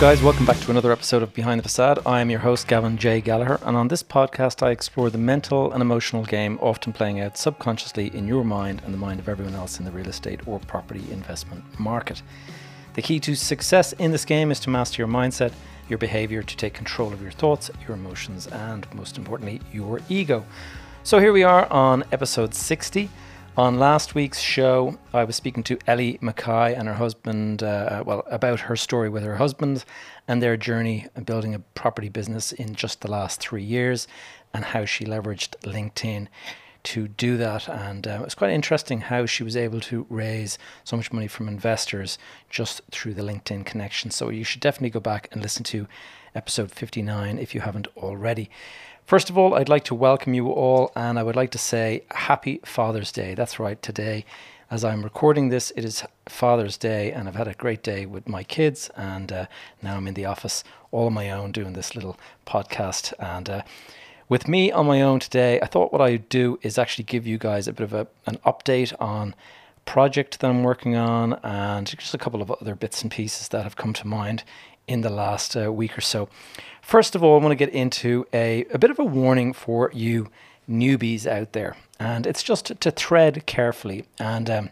guys? Welcome back to another episode of Behind the Facade. I am your host, Gavin J. Gallagher, and on this podcast, I explore the mental and emotional game often playing out subconsciously in your mind and the mind of everyone else in the real estate or property investment market. The key to success in this game is to master your mindset, your behavior, to take control of your thoughts, your emotions, and most importantly, your ego. So here we are on episode 60. On last week's show, I was speaking to Ellie Mackay and her husband, uh, well, about her story with her husband and their journey in building a property business in just the last three years and how she leveraged LinkedIn to do that. And uh, it was quite interesting how she was able to raise so much money from investors just through the LinkedIn connection. So you should definitely go back and listen to episode 59 if you haven't already. First of all, I'd like to welcome you all and I would like to say Happy Father's Day. That's right, today, as I'm recording this, it is Father's Day and I've had a great day with my kids and uh, now I'm in the office all on my own doing this little podcast. And uh, with me on my own today, I thought what I'd do is actually give you guys a bit of a, an update on project that I'm working on and just a couple of other bits and pieces that have come to mind in the last uh, week or so. First of all, I want to get into a, a bit of a warning for you newbies out there, and it's just to, to tread carefully. And um,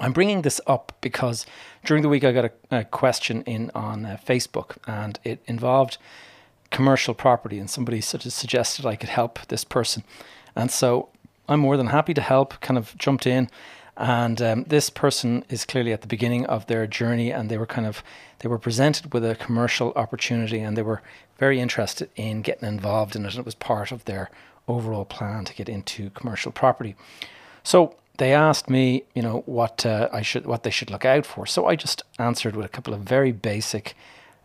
I'm bringing this up because during the week I got a, a question in on uh, Facebook, and it involved commercial property, and somebody sort of suggested I could help this person, and so I'm more than happy to help. Kind of jumped in and um, this person is clearly at the beginning of their journey, and they were kind of they were presented with a commercial opportunity, and they were very interested in getting involved in it. And it was part of their overall plan to get into commercial property. So they asked me, you know, what uh, I should what they should look out for. So I just answered with a couple of very basic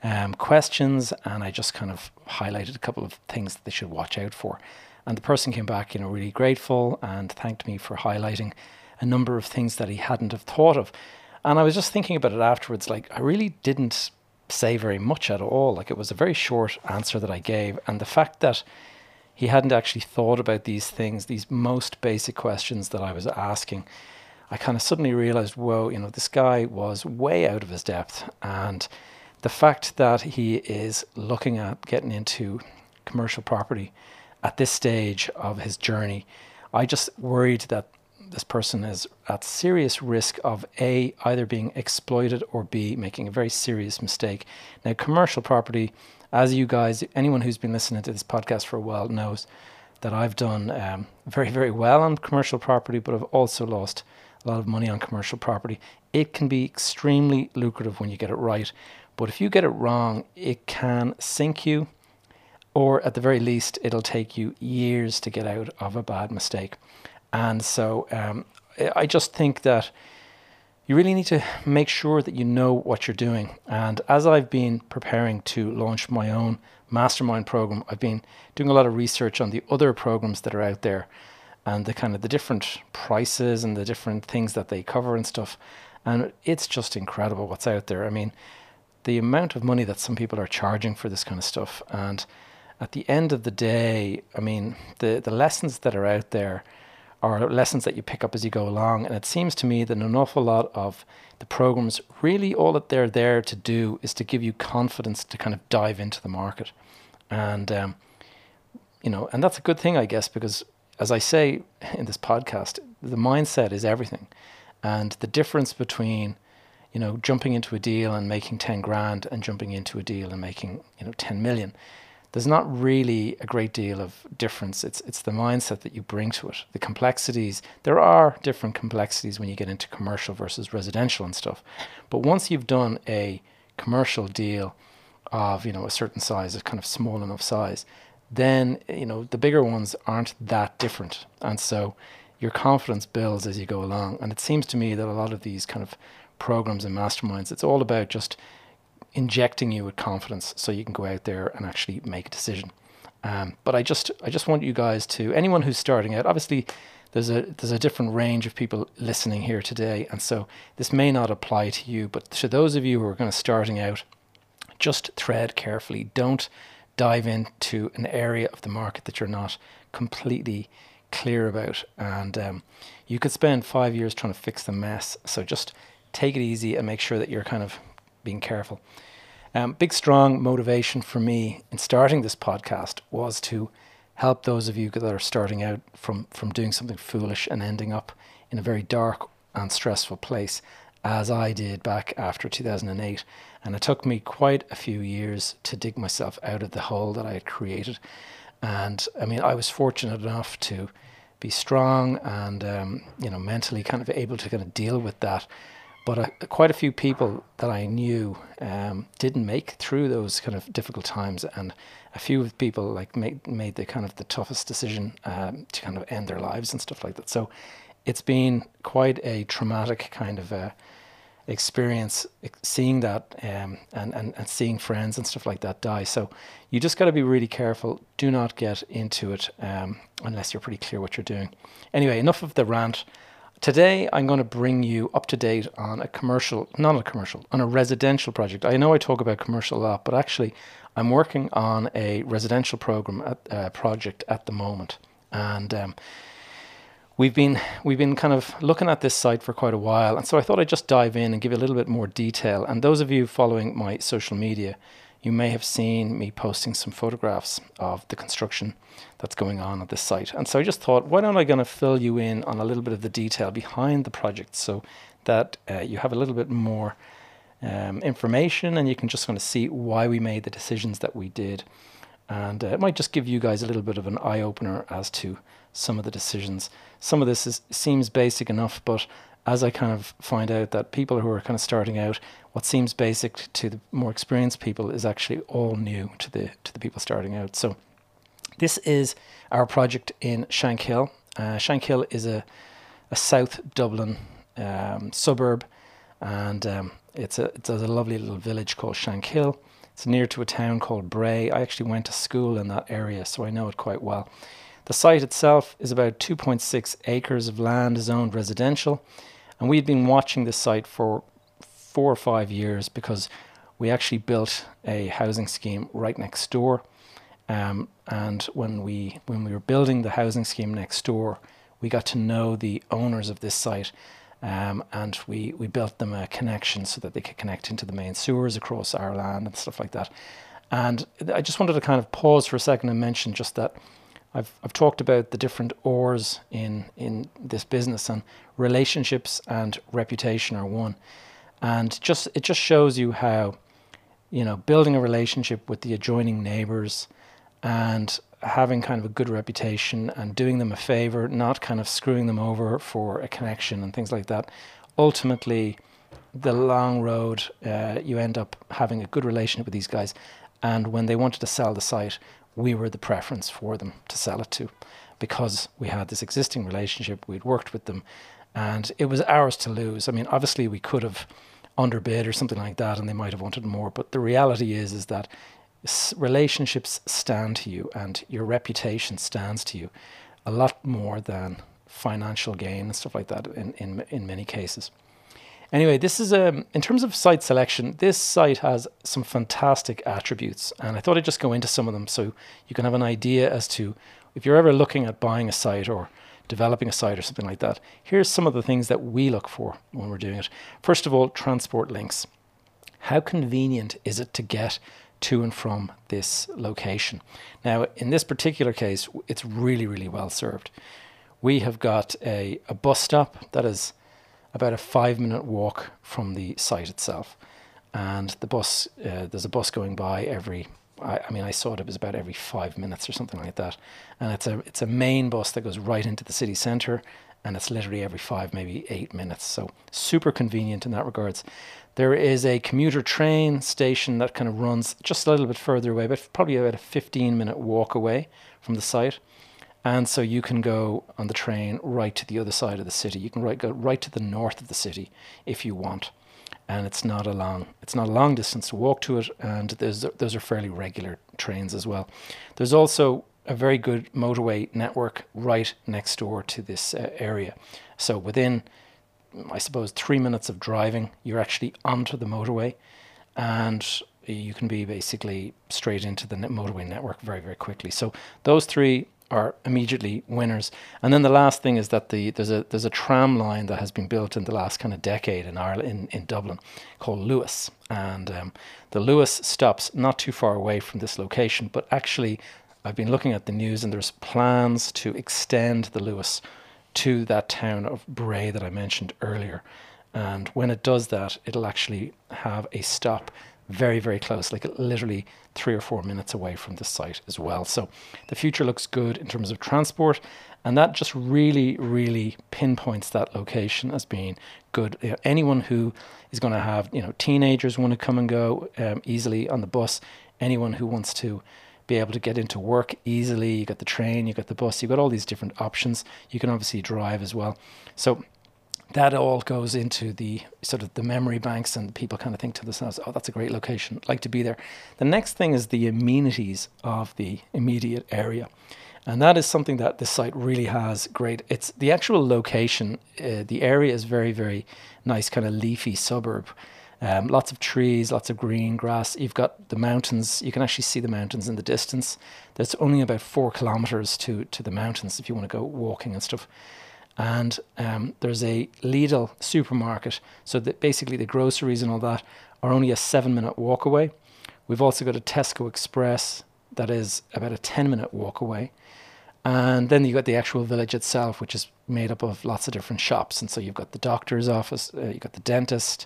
um, questions, and I just kind of highlighted a couple of things that they should watch out for. And the person came back, you know, really grateful and thanked me for highlighting a number of things that he hadn't have thought of. And I was just thinking about it afterwards, like I really didn't say very much at all. Like it was a very short answer that I gave. And the fact that he hadn't actually thought about these things, these most basic questions that I was asking, I kind of suddenly realized, whoa, you know, this guy was way out of his depth. And the fact that he is looking at getting into commercial property at this stage of his journey, I just worried that this person is at serious risk of A, either being exploited or B, making a very serious mistake. Now, commercial property, as you guys, anyone who's been listening to this podcast for a while knows that I've done um, very, very well on commercial property, but I've also lost a lot of money on commercial property. It can be extremely lucrative when you get it right, but if you get it wrong, it can sink you, or at the very least, it'll take you years to get out of a bad mistake. And so um, I just think that you really need to make sure that you know what you're doing. And as I've been preparing to launch my own mastermind program, I've been doing a lot of research on the other programs that are out there and the kind of the different prices and the different things that they cover and stuff. And it's just incredible what's out there. I mean, the amount of money that some people are charging for this kind of stuff. And at the end of the day, I mean, the, the lessons that are out there are lessons that you pick up as you go along. And it seems to me that an awful lot of the programs, really all that they're there to do is to give you confidence to kind of dive into the market. And, um, you know, and that's a good thing, I guess, because as I say in this podcast, the mindset is everything. And the difference between, you know, jumping into a deal and making 10 grand and jumping into a deal and making, you know, 10 million there's not really a great deal of difference. It's it's the mindset that you bring to it. The complexities. There are different complexities when you get into commercial versus residential and stuff. But once you've done a commercial deal of you know a certain size, a kind of small enough size, then you know the bigger ones aren't that different, and so your confidence builds as you go along. And it seems to me that a lot of these kind of programs and masterminds, it's all about just injecting you with confidence so you can go out there and actually make a decision. Um, but I just I just want you guys to anyone who's starting out. Obviously, there's a there's a different range of people listening here today, and so this may not apply to you. But to those of you who are kind of starting out, just tread carefully. Don't dive into an area of the market that you're not completely clear about, and um, you could spend five years trying to fix the mess. So just take it easy and make sure that you're kind of being careful. Um, big, strong motivation for me in starting this podcast was to help those of you that are starting out from, from doing something foolish and ending up in a very dark and stressful place, as I did back after 2008. And it took me quite a few years to dig myself out of the hole that I had created. And I mean, I was fortunate enough to be strong and um, you know mentally kind of able to kind of deal with that. But uh, quite a few people that I knew um, didn't make through those kind of difficult times, and a few people like made made the kind of the toughest decision um, to kind of end their lives and stuff like that. So it's been quite a traumatic kind of. Uh, experience seeing that um, and, and, and seeing friends and stuff like that die. So you just got to be really careful. Do not get into it um, unless you're pretty clear what you're doing. Anyway, enough of the rant. Today, I'm going to bring you up to date on a commercial, not a commercial, on a residential project. I know I talk about commercial a lot, but actually, I'm working on a residential program at, uh, project at the moment. And um, we've been we've been kind of looking at this site for quite a while, and so I thought I'd just dive in and give you a little bit more detail. And those of you following my social media, you may have seen me posting some photographs of the construction that's going on at this site. And so I just thought, why don't I going to fill you in on a little bit of the detail behind the project, so that uh, you have a little bit more um, information, and you can just kind of see why we made the decisions that we did. And uh, it might just give you guys a little bit of an eye opener as to some of the decisions. Some of this is, seems basic enough, but as I kind of find out that people who are kind of starting out, what seems basic to the more experienced people is actually all new to the to the people starting out. So this is our project in Shankill. Uh, Shankill is a a South Dublin um, suburb, and um, it's a it's a lovely little village called Shankill. It's near to a town called Bray. I actually went to school in that area, so I know it quite well. The site itself is about 2.6 acres of land zoned residential, and we'd been watching this site for four or five years because we actually built a housing scheme right next door. Um, and when we when we were building the housing scheme next door, we got to know the owners of this site, um, and we we built them a connection so that they could connect into the main sewers across our land and stuff like that. And I just wanted to kind of pause for a second and mention just that I've I've talked about the different ores in in this business and relationships and reputation are one, and just it just shows you how, you know, building a relationship with the adjoining neighbors, and having kind of a good reputation and doing them a favor, not kind of screwing them over for a connection and things like that. Ultimately, the long road, uh, you end up having a good relationship with these guys. And when they wanted to sell the site, we were the preference for them to sell it to because we had this existing relationship, we'd worked with them, and it was ours to lose. I mean, obviously, we could have underbid or something like that, and they might have wanted more, but the reality is, is that relationships stand to you and your reputation stands to you a lot more than financial gain and stuff like that in, in, in many cases. Anyway, this is um, in terms of site selection. This site has some fantastic attributes, and I thought I'd just go into some of them so you can have an idea as to if you're ever looking at buying a site or developing a site or something like that. Here's some of the things that we look for when we're doing it. First of all, transport links. How convenient is it to get to and from this location? Now, in this particular case, it's really, really well served. We have got a, a bus stop that is about a five minute walk from the site itself. And the bus, uh, there's a bus going by every, I, I, mean, I saw it, it was about every five minutes or something like that. And it's a, it's a main bus that goes right into the city centre and it's literally every five, maybe eight minutes. So super convenient in that regards. There is a commuter train station that kind of runs just a little bit further away, but probably about a 15 minute walk away from the site. And so you can go on the train right to the other side of the city. You can right, go right to the north of the city if you want. And it's not a long it's not a long distance to walk to it and there's those are fairly regular trains as well. There's also a very good motorway network right next door to this uh, area. So within I suppose 3 minutes of driving you're actually onto the motorway and you can be basically straight into the motorway network very very quickly. So those three are immediately winners. And then the last thing is that the there's a there's a tram line that has been built in the last kind of decade in Ireland in, in Dublin called Luas, and um, the Luas stops not too far away from this location. But actually, I've been looking at the news, and there's plans to extend the Luas to that town of Bray that I mentioned earlier. And when it does that, it'll actually have a stop very, very close, like literally three or four minutes away from the site as well. So the future looks good in terms of transport. And that just really, really pinpoints that location as being good. You know, anyone who is going to have, you know, teenagers want to come and go um, easily on the bus, anyone who wants to be able to get into work easily, you got the train, you got the bus, you've got all these different options. You can obviously drive as well. So that all goes into the sort of the memory banks and people kind of think to themselves oh that's a great location I'd like to be there. The next thing is the amenities of the immediate area. And that is something that this site really has great it's the actual location uh, the area is very very nice kind of leafy suburb. Um, lots of trees lots of green grass you've got the mountains you can actually see the mountains in the distance. There's only about four kilometers to to the mountains if you want to go walking and stuff and um, there's a Lidl supermarket. So that basically the groceries and all that are only a seven minute walk away. We've also got a Tesco Express that is about a 10 minute walk away. And then you've got the actual village itself, which is made up of lots of different shops. And so you've got the doctor's office, uh, you've got the dentist,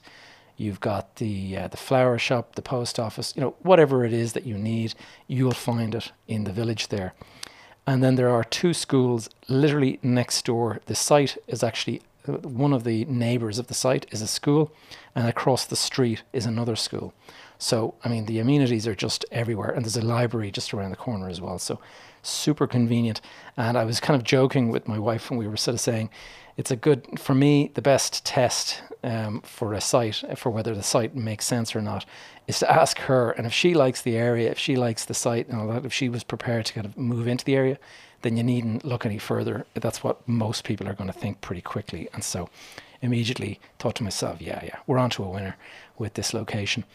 you've got the uh, the flower shop, the post office, you know, whatever it is that you need, you'll find it in the village there. And then there are two schools literally next door. The site is actually uh, one of the neighbors of the site is a school, and across the street is another school. So, I mean, the amenities are just everywhere, and there's a library just around the corner as well. So, super convenient. And I was kind of joking with my wife, when we were sort of saying, it's a good, for me, the best test um, for a site, for whether the site makes sense or not, is to ask her. And if she likes the area, if she likes the site and all that, if she was prepared to kind of move into the area, then you needn't look any further. That's what most people are going to think pretty quickly. And so immediately thought to myself, yeah, yeah, we're onto a winner with this location.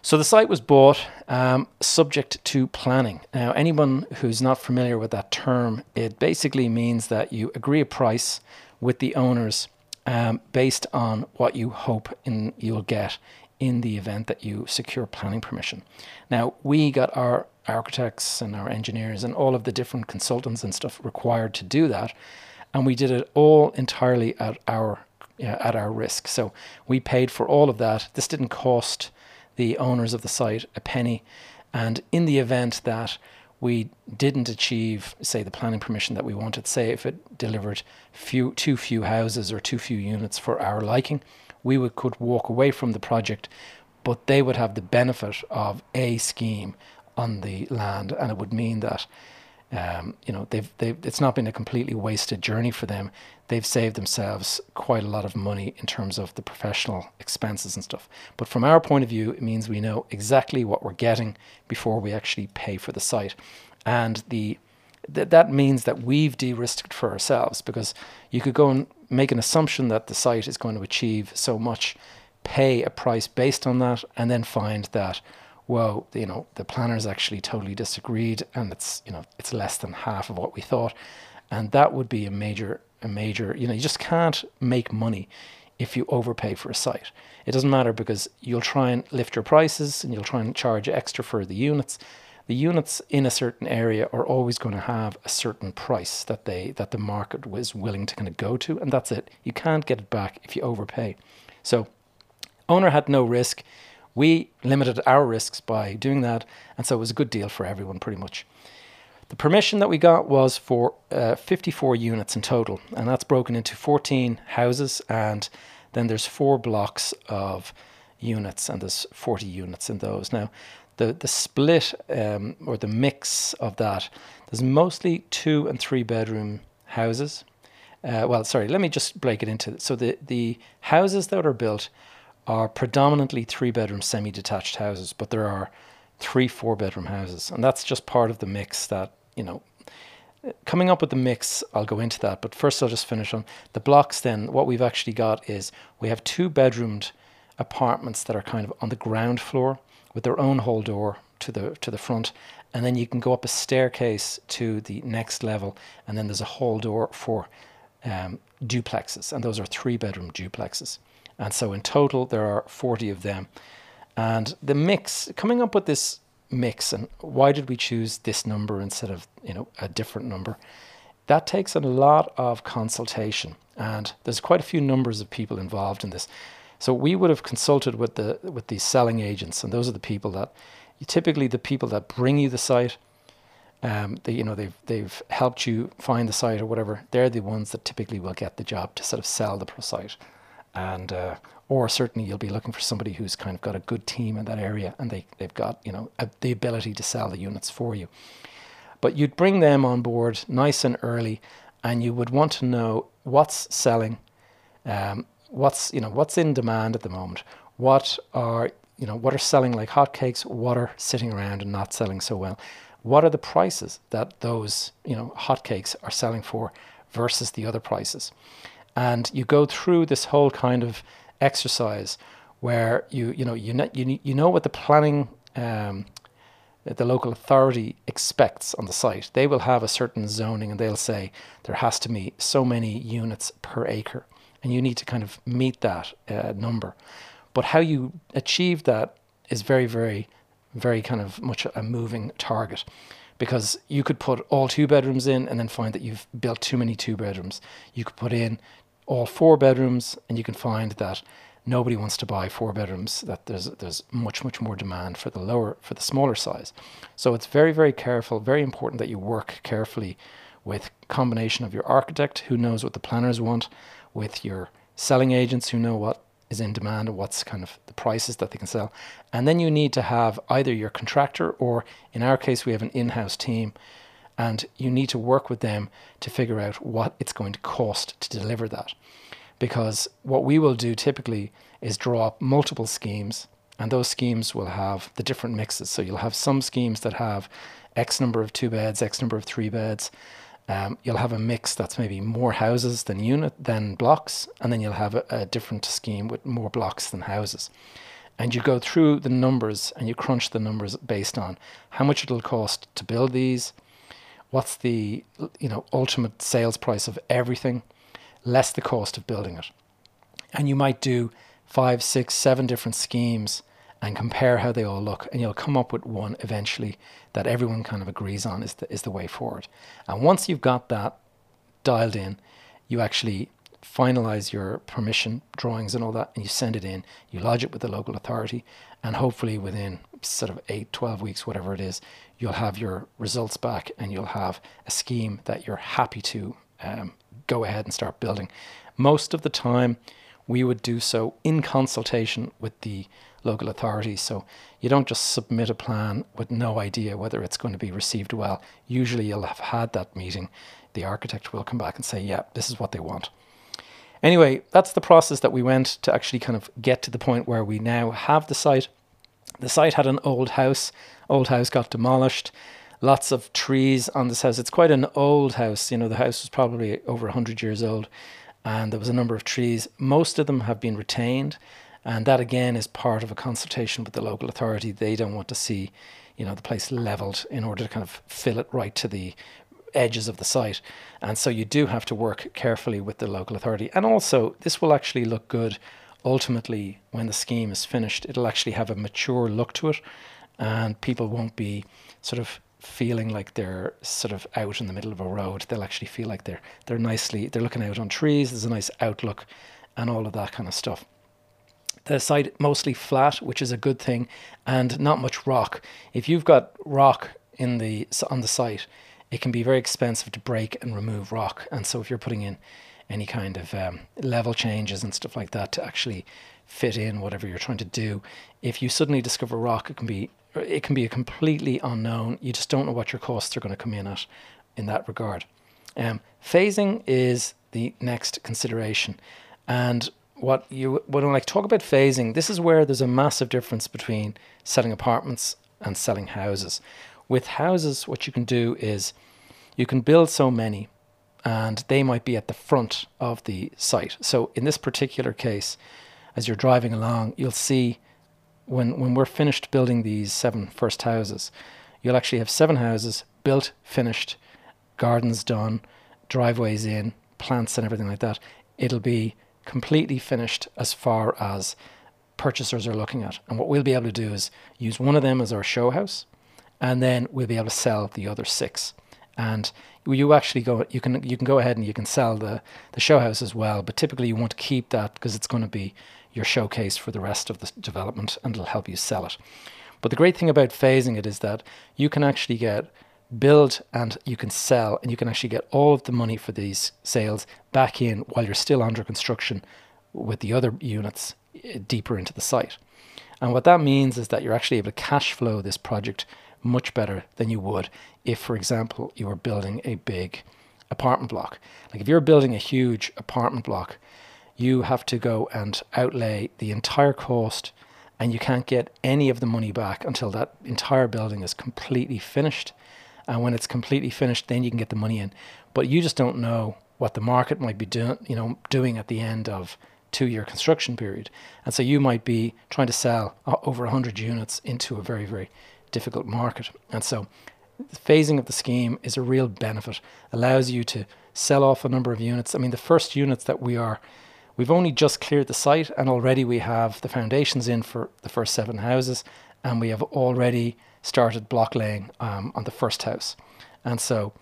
So the site was bought um, subject to planning. Now, anyone who's not familiar with that term, it basically means that you agree a price with the owners um, based on what you hope in you'll get in the event that you secure planning permission. Now, we got our architects and our engineers and all of the different consultants and stuff required to do that, and we did it all entirely at our at our risk. So we paid for all of that. This didn't cost the owners of the site a penny, and in the event that we didn't achieve, say, the planning permission that we wanted, say if it delivered few too few houses or too few units for our liking, we would, could walk away from the project, but they would have the benefit of a scheme on the land, and it would mean that um, you know they've, they've it's not been a completely wasted journey for them. They've saved themselves quite a lot of money in terms of the professional expenses and stuff. But from our point of view, it means we know exactly what we're getting before we actually pay for the site, and the th- that means that we've de-risked for ourselves because you could go and make an assumption that the site is going to achieve so much, pay a price based on that, and then find that, well, you know, the planners actually totally disagreed, and it's you know it's less than half of what we thought, and that would be a major a major you know you just can't make money if you overpay for a site. It doesn't matter because you'll try and lift your prices and you'll try and charge extra for the units. The units in a certain area are always going to have a certain price that they that the market was willing to kind of go to and that's it. You can't get it back if you overpay. So owner had no risk we limited our risks by doing that and so it was a good deal for everyone pretty much the permission that we got was for uh, 54 units in total and that's broken into 14 houses and then there's four blocks of units and there's 40 units in those now the the split um, or the mix of that. There's mostly two and three bedroom houses. Uh, well, sorry, let me just break it into so the the houses that are built are predominantly three bedroom semi detached houses, but there are three four bedroom houses, and that's just part of the mix that you know. Coming up with the mix, I'll go into that, but first I'll just finish on the blocks. Then, what we've actually got is we have two bedroomed apartments that are kind of on the ground floor with their own hall door to the to the front, and then you can go up a staircase to the next level, and then there's a hall door for um, duplexes, and those are three bedroom duplexes. And so in total, there are 40 of them. And the mix, coming up with this mix, and why did we choose this number instead of you know a different number? That takes a lot of consultation, and there's quite a few numbers of people involved in this. So we would have consulted with the with the selling agents, and those are the people that typically the people that bring you the site. Um, they, you know, they've they've helped you find the site or whatever. They're the ones that typically will get the job to sort of sell the site, and uh, or certainly you'll be looking for somebody who's kind of got a good team in that area and they they've got you know a, the ability to sell the units for you. But you'd bring them on board nice and early, and you would want to know what's selling, um, what's you know what's in demand at the moment, what are you know what are selling like hotcakes, what are sitting around and not selling so well, what are the prices that those you know hotcakes are selling for versus the other prices, and you go through this whole kind of exercise where you you know you know you, you know what the planning um, the local authority expects on the site. They will have a certain zoning and they'll say there has to be so many units per acre and you need to kind of meet that uh, number. But how you achieve that is very, very, very kind of much a moving target because you could put all two bedrooms in and then find that you've built too many two bedrooms. You could put in all four bedrooms and you can find that nobody wants to buy four bedrooms that there's there's much much more demand for the lower for the smaller size so it's very very careful very important that you work carefully with combination of your architect who knows what the planners want with your selling agents who know what is in demand and what's kind of the prices that they can sell. And then you need to have either your contractor or in our case we have an in-house team and you need to work with them to figure out what it's going to cost to deliver that. Because what we will do typically is draw up multiple schemes and those schemes will have the different mixes. So you'll have some schemes that have X number of two beds, X number of three beds, um, you'll have a mix that's maybe more houses than unit than blocks, and then you'll have a, a different scheme with more blocks than houses. And you go through the numbers and you crunch the numbers based on how much it'll cost to build these, what's the you know ultimate sales price of everything, less the cost of building it. And you might do five, six, seven different schemes and compare how they all look, and you'll come up with one eventually that everyone kind of agrees on is the, is the way forward. And once you've got that dialed in, you actually finalize your permission drawings and all that, and you send it in, you lodge it with the local authority, and hopefully within sort of 8, 12 weeks, whatever it is, you'll have your results back and you'll have a scheme that you're happy to um, go ahead and start building. Most of the time, we would do so in consultation with the local authorities. So you don't just submit a plan with no idea whether it's going to be received well. Usually you'll have had that meeting. The architect will come back and say, yeah, this is what they want. Anyway, that's the process that we went to actually kind of get to the point where we now have the site. The site had an old house. Old house got demolished. Lots of trees on this house. It's quite an old house. You know, the house was probably over 100 years old and there was a number of trees. Most of them have been retained and that again is part of a consultation with the local authority. They don't want to see, you know, the place leveled in order to kind of fill it right to the edges of the site. And so you do have to work carefully with the local authority. And also, this will actually look good ultimately when the scheme is finished. It'll actually have a mature look to it, and people won't be sort of feeling like they're sort of out in the middle of a road. They'll actually feel like they're they're nicely they're looking out on trees. There's a nice outlook, and all of that kind of stuff the site mostly flat, which is a good thing, and not much rock. If you've got rock in the on the site, it can be very expensive to break and remove rock. And so if you're putting in any kind of um, level changes and stuff like that to actually fit in whatever you're trying to do, if you suddenly discover rock, it can be it can be a completely unknown. You just don't know what your costs are going to come in at in that regard. Um, phasing is the next consideration, and what you when like talk about phasing, this is where there's a massive difference between selling apartments and selling houses. With houses, what you can do is you can build so many and they might be at the front of the site. So in this particular case, as you're driving along, you'll see when when we're finished building these seven first houses, you'll actually have seven houses built, finished, gardens done, driveways in, plants and everything like that. It'll be completely finished as far as purchasers are looking at. And what we'll be able to do is use one of them as our show house, and then we'll be able to sell the other six. And you actually go, you can you can go ahead and you can sell the the show house as well. But typically, you want to keep that because it's going to be your showcase for the rest of the development, and it'll help you sell it. But the great thing about phasing it is that you can actually get build and you can sell and you can actually get all of the money for these sales back in while you're still under construction with the other units eh, deeper into the site. And what that means is that you're actually able to cash flow this project much better than you would if, for example, you were building a big apartment block. Like if you're building a huge apartment block, you have to go and outlay the entire cost and you can't get any of the money back until that entire building is completely finished and when it's completely finished, then you can get the money in. But you just don't know what the market might be doing, you know, doing at the end of two-year construction period. And so you might be trying to sell uh, over 100 units into a very, very difficult market. And so the phasing of the scheme is a real benefit, allows you to sell off a number of units. I mean, the first units that we are, we've only just cleared the site and already we have the foundations in for the first seven houses and we have already started block laying um, on the first house. And so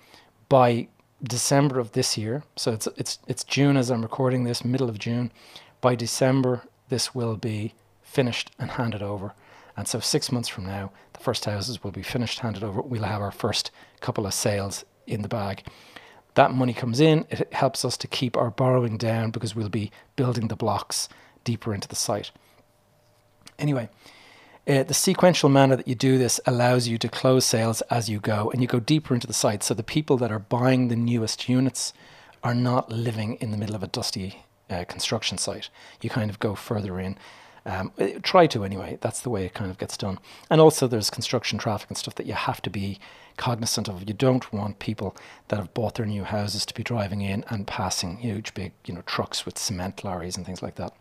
by December of this year, so it's it's it's June as I'm recording this, middle of June. By December, this will be finished and handed over. And so six months from now, the first houses will be finished, handed over. We'll have our first couple of sales in the bag. That money comes in. It helps us to keep our borrowing down because we'll be building the blocks deeper into the site. Anyway, uh, the sequential manner that you do this allows you to close sales as you go and you go deeper into the site. So the people that are buying the newest units are not living in the middle of a dusty uh, construction site. You kind of go further in. Um, uh, try to anyway. That's the way it kind of gets done. And also, there's construction traffic and stuff that you have to be cognizant of. You don't want people that have bought their new houses to be driving in and passing huge, big, you know, trucks with cement lorries and things like that.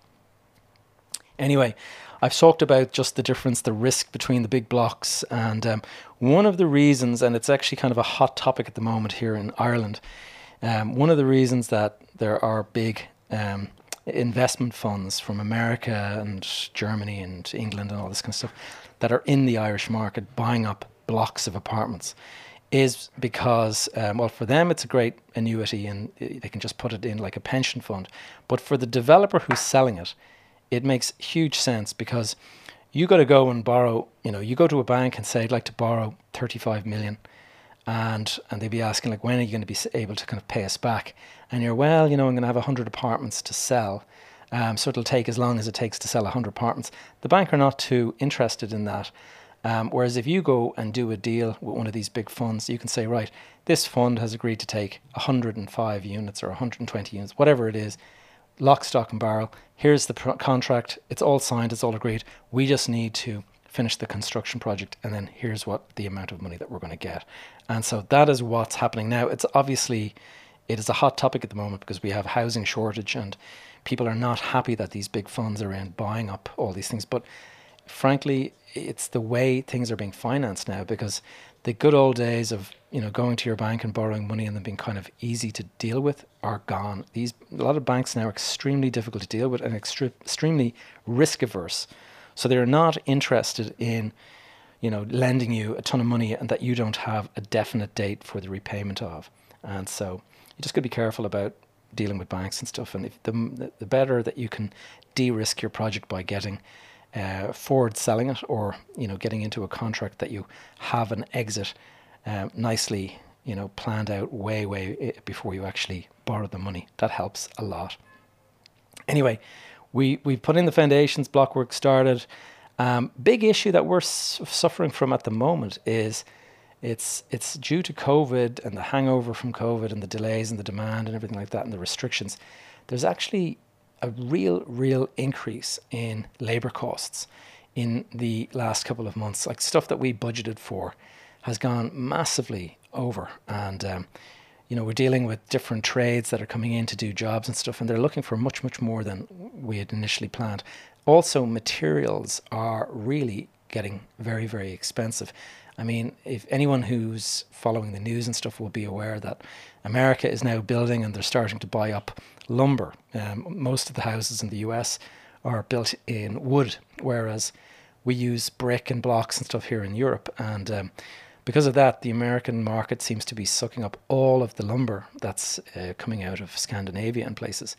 Anyway, I've talked about just the difference, the risk between the big blocks, and um, one of the reasons, and it's actually kind of a hot topic at the moment here in Ireland, um, one of the reasons that there are big um, investment funds from America and Germany and England and all this kind of stuff that are in the Irish market buying up blocks of apartments is because, um, well, for them it's a great annuity and they can just put it in like a pension fund. But for the developer who's selling it, it makes huge sense because you got to go and borrow, you know, you go to a bank and say, I'd like to borrow 35 million. And, and they'd be asking, like, when are you going to be able to kind of pay us back? And you're, well, you know, I'm going to have 100 apartments to sell. Um, so it'll take as long as it takes to sell 100 apartments. The bank are not too interested in that. Um, whereas if you go and do a deal with one of these big funds, you can say, right, this fund has agreed to take 105 units or 120 units, whatever it is, lock, stock, and barrel. Here's the contract. It's all signed. It's all agreed. We just need to finish the construction project, and then here's what the amount of money that we're going to get. And so that is what's happening now. It's obviously it is a hot topic at the moment because we have housing shortage and people are not happy that these big funds are in buying up all these things. But frankly, it's the way things are being financed now because the good old days of you know going to your bank and borrowing money and them being kind of easy to deal with are gone. These a lot of banks now are extremely difficult to deal with and extre- extremely risk averse. So they're not interested in you know lending you a ton of money and that you don't have a definite date for the repayment of. And so you just got to be careful about dealing with banks and stuff. And if the the better that you can de-risk your project by getting uh, forward selling it or you know getting into a contract that you have an exit um, nicely you know planned out way way eh, before you actually borrow the money. That helps a lot. Anyway we we put in the foundations block work started. Um, big issue that we're suffering from at the moment is it's it's due to covid and the hangover from covid and the delays and the demand and everything like that and the restrictions. There's actually a real, real increase in labor costs in the last couple of months. Like stuff that we budgeted for has gone massively over. And, um, you know, we're dealing with different trades that are coming in to do jobs and stuff, and they're looking for much, much more than we had initially planned. Also, materials are really getting very, very expensive. I mean, if anyone who's following the news and stuff will be aware that America is now building and they're starting to buy up lumber. Um, most of the houses in the US are built in wood, whereas we use brick and blocks and stuff here in Europe. And um, because of that, the American market seems to be sucking up all of the lumber that's uh, coming out of Scandinavia and places.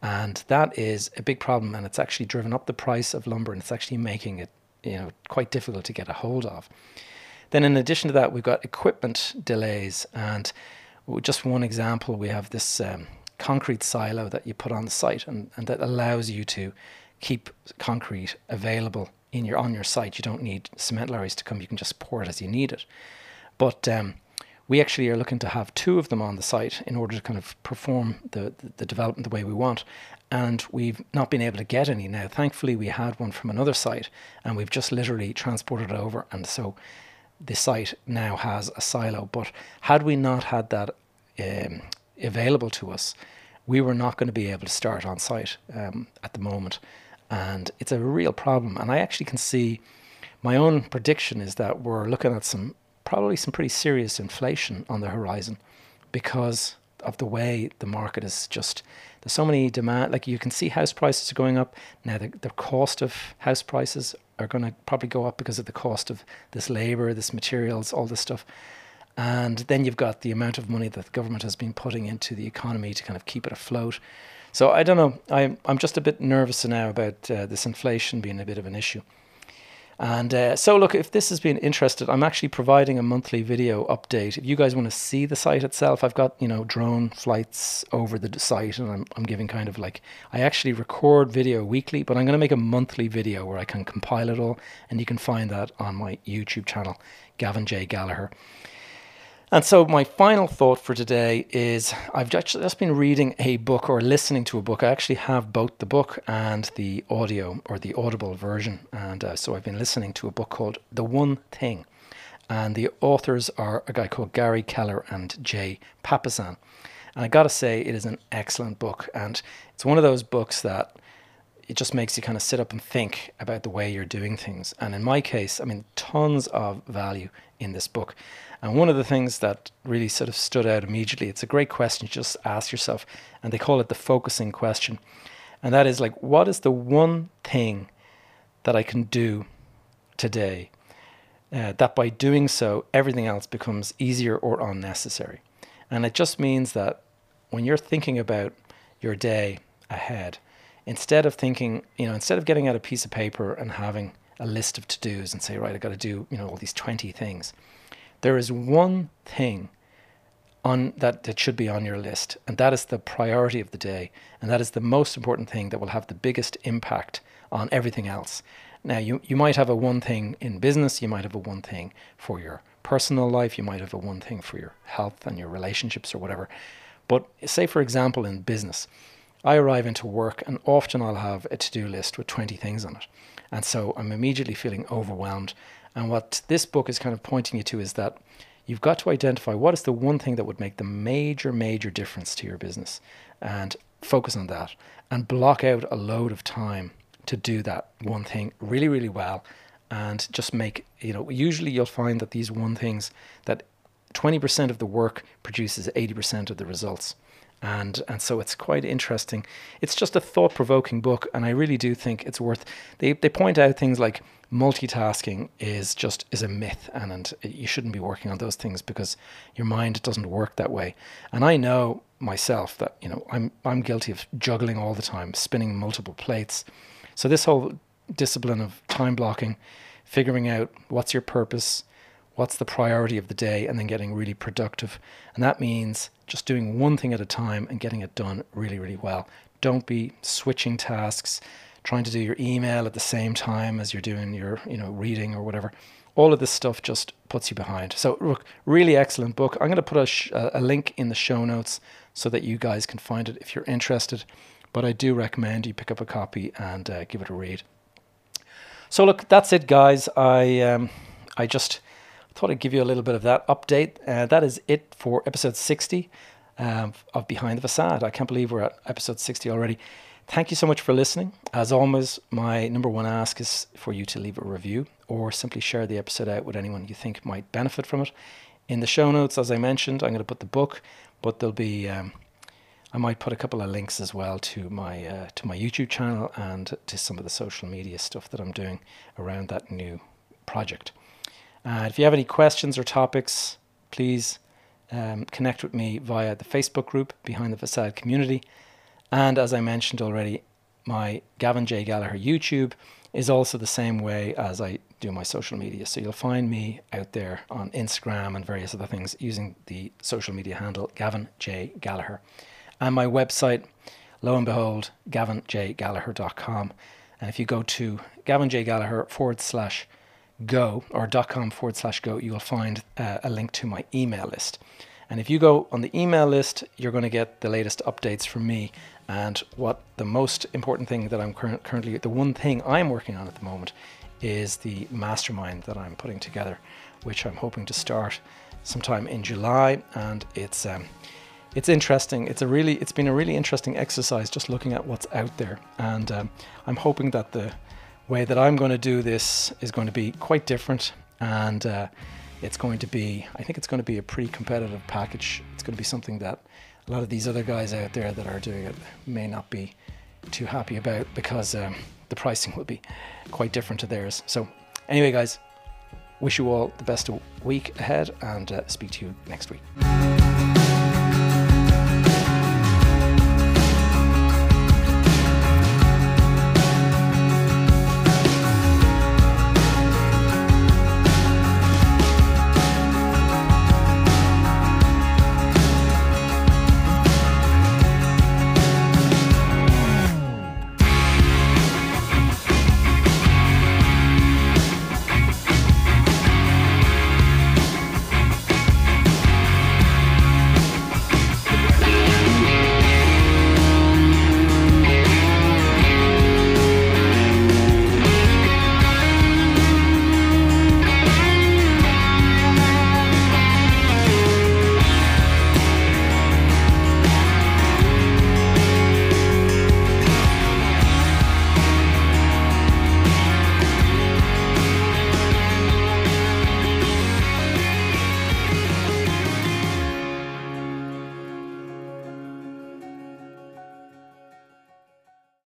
And that is a big problem, and it's actually driven up the price of lumber, and it's actually making it, you know, quite difficult to get a hold of. Then, in addition to that, we've got equipment delays, and just one example, we have this um, concrete silo that you put on the site, and, and that allows you to keep concrete available in your on your site. You don't need cement lorries to come; you can just pour it as you need it. But um, we actually are looking to have two of them on the site in order to kind of perform the, the, the development the way we want. And we've not been able to get any now. Thankfully, we had one from another site, and we've just literally transported it over. And so the site now has a silo. But had we not had that um, available to us, we were not going to be able to start on site um, at the moment. And it's a real problem. And I actually can see my own prediction is that we're looking at some probably some pretty serious inflation on the horizon because of the way the market is just there's so many demand like you can see house prices are going up now the, the cost of house prices are going to probably go up because of the cost of this labor this materials all this stuff and then you've got the amount of money that the government has been putting into the economy to kind of keep it afloat so i don't know i'm, I'm just a bit nervous now about uh, this inflation being a bit of an issue and uh, so, look, if this has been interested, I'm actually providing a monthly video update. If you guys want to see the site itself, I've got, you know, drone flights over the site and I'm, I'm giving kind of like, I actually record video weekly, but I'm going to make a monthly video where I can compile it all. And you can find that on my YouTube channel, Gavin J. Gallagher. And so, my final thought for today is I've just been reading a book or listening to a book. I actually have both the book and the audio or the audible version. And uh, so, I've been listening to a book called The One Thing. And the authors are a guy called Gary Keller and Jay Papasan. And I got to say, it is an excellent book. And it's one of those books that it just makes you kind of sit up and think about the way you're doing things. And in my case, I mean, tons of value in this book. And one of the things that really sort of stood out immediately, it's a great question just ask yourself, and they call it the focusing question. And that is like, what is the one thing that I can do today uh, that by doing so, everything else becomes easier or unnecessary? And it just means that when you're thinking about your day ahead, instead of thinking, you know, instead of getting out a piece of paper and having a list of to dos and say, right, I've got to do, you know, all these 20 things there is one thing on that, that should be on your list, and that is the priority of the day, and that is the most important thing that will have the biggest impact on everything else. Now, you, you might have a one thing in business, you might have a one thing for your personal life, you might have a one thing for your health and your relationships or whatever. But say, for example, in business, I arrive into work and often I'll have a to do list with 20 things on it. And so I'm immediately feeling overwhelmed and what this book is kind of pointing you to is that you've got to identify what is the one thing that would make the major, major difference to your business and focus on that and block out a load of time to do that one thing really, really well. And just make, you know, usually you'll find that these one things that 20% of the work produces 80% of the results and and so it's quite interesting. It's just a thought provoking book, and I really do think it's worth. They they point out things like multitasking is just is a myth, and and you shouldn't be working on those things because your mind doesn't work that way. And I know myself that you know I'm I'm guilty of juggling all the time, spinning multiple plates. So this whole discipline of time blocking, figuring out what's your purpose, what's the priority of the day, and then getting really productive. And that means just doing one thing at a time and getting it done really, really well. Don't be switching tasks, trying to do your email at the same time as you're doing your, you know, reading or whatever. All of this stuff just puts you behind. So, look, really excellent book. I'm going to put a, sh- a link in the show notes so that you guys can find it if you're interested. But I do recommend you pick up a copy and uh, give it a read. So, look, that's it, guys. I um, I just thought I'd give you a little bit of that update. Uh, that is it for episode 60 um, of Behind the Facade. I can't believe we're at episode 60 already. Thank you so much for listening. As always, my number one ask is for you to leave a review or simply share the episode out with anyone you think might benefit from it. In the show notes, as I mentioned, I'm going to put the book, but there'll be um, I might put a couple of links as well to my uh, to my YouTube channel and to some of the social media stuff that I'm doing around that new project. Uh, if you have any questions or topics, please um, connect with me via the Facebook group Behind the Facade Community. And as I mentioned already, my Gavin J. Gallagher YouTube is also the same way as I do my social media. So you'll find me out there on Instagram and various other things using the social media handle Gavin J. Gallagher. And my website, lo and behold, gavinjgallagher.com. And if you go to Gavin J. Gallagher forward slash go or .com forward slash go, you will find uh, a link to my email list. And if you go on the email list, you're going to get the latest updates from me. And what the most important thing that I'm cur- currently, the one thing I'm working on at the moment is the mastermind that I'm putting together, which I'm hoping to start sometime in July. And it's, um, it's interesting. It's a really, it's been a really interesting exercise just looking at what's out there. And um, I'm hoping that the, way that I'm going to do this is going to be quite different and uh, it's going to be I think it's going to be a pretty competitive package. It's going to be something that a lot of these other guys out there that are doing it may not be too happy about because um, the pricing will be quite different to theirs. So anyway guys wish you all the best week ahead and uh, speak to you next week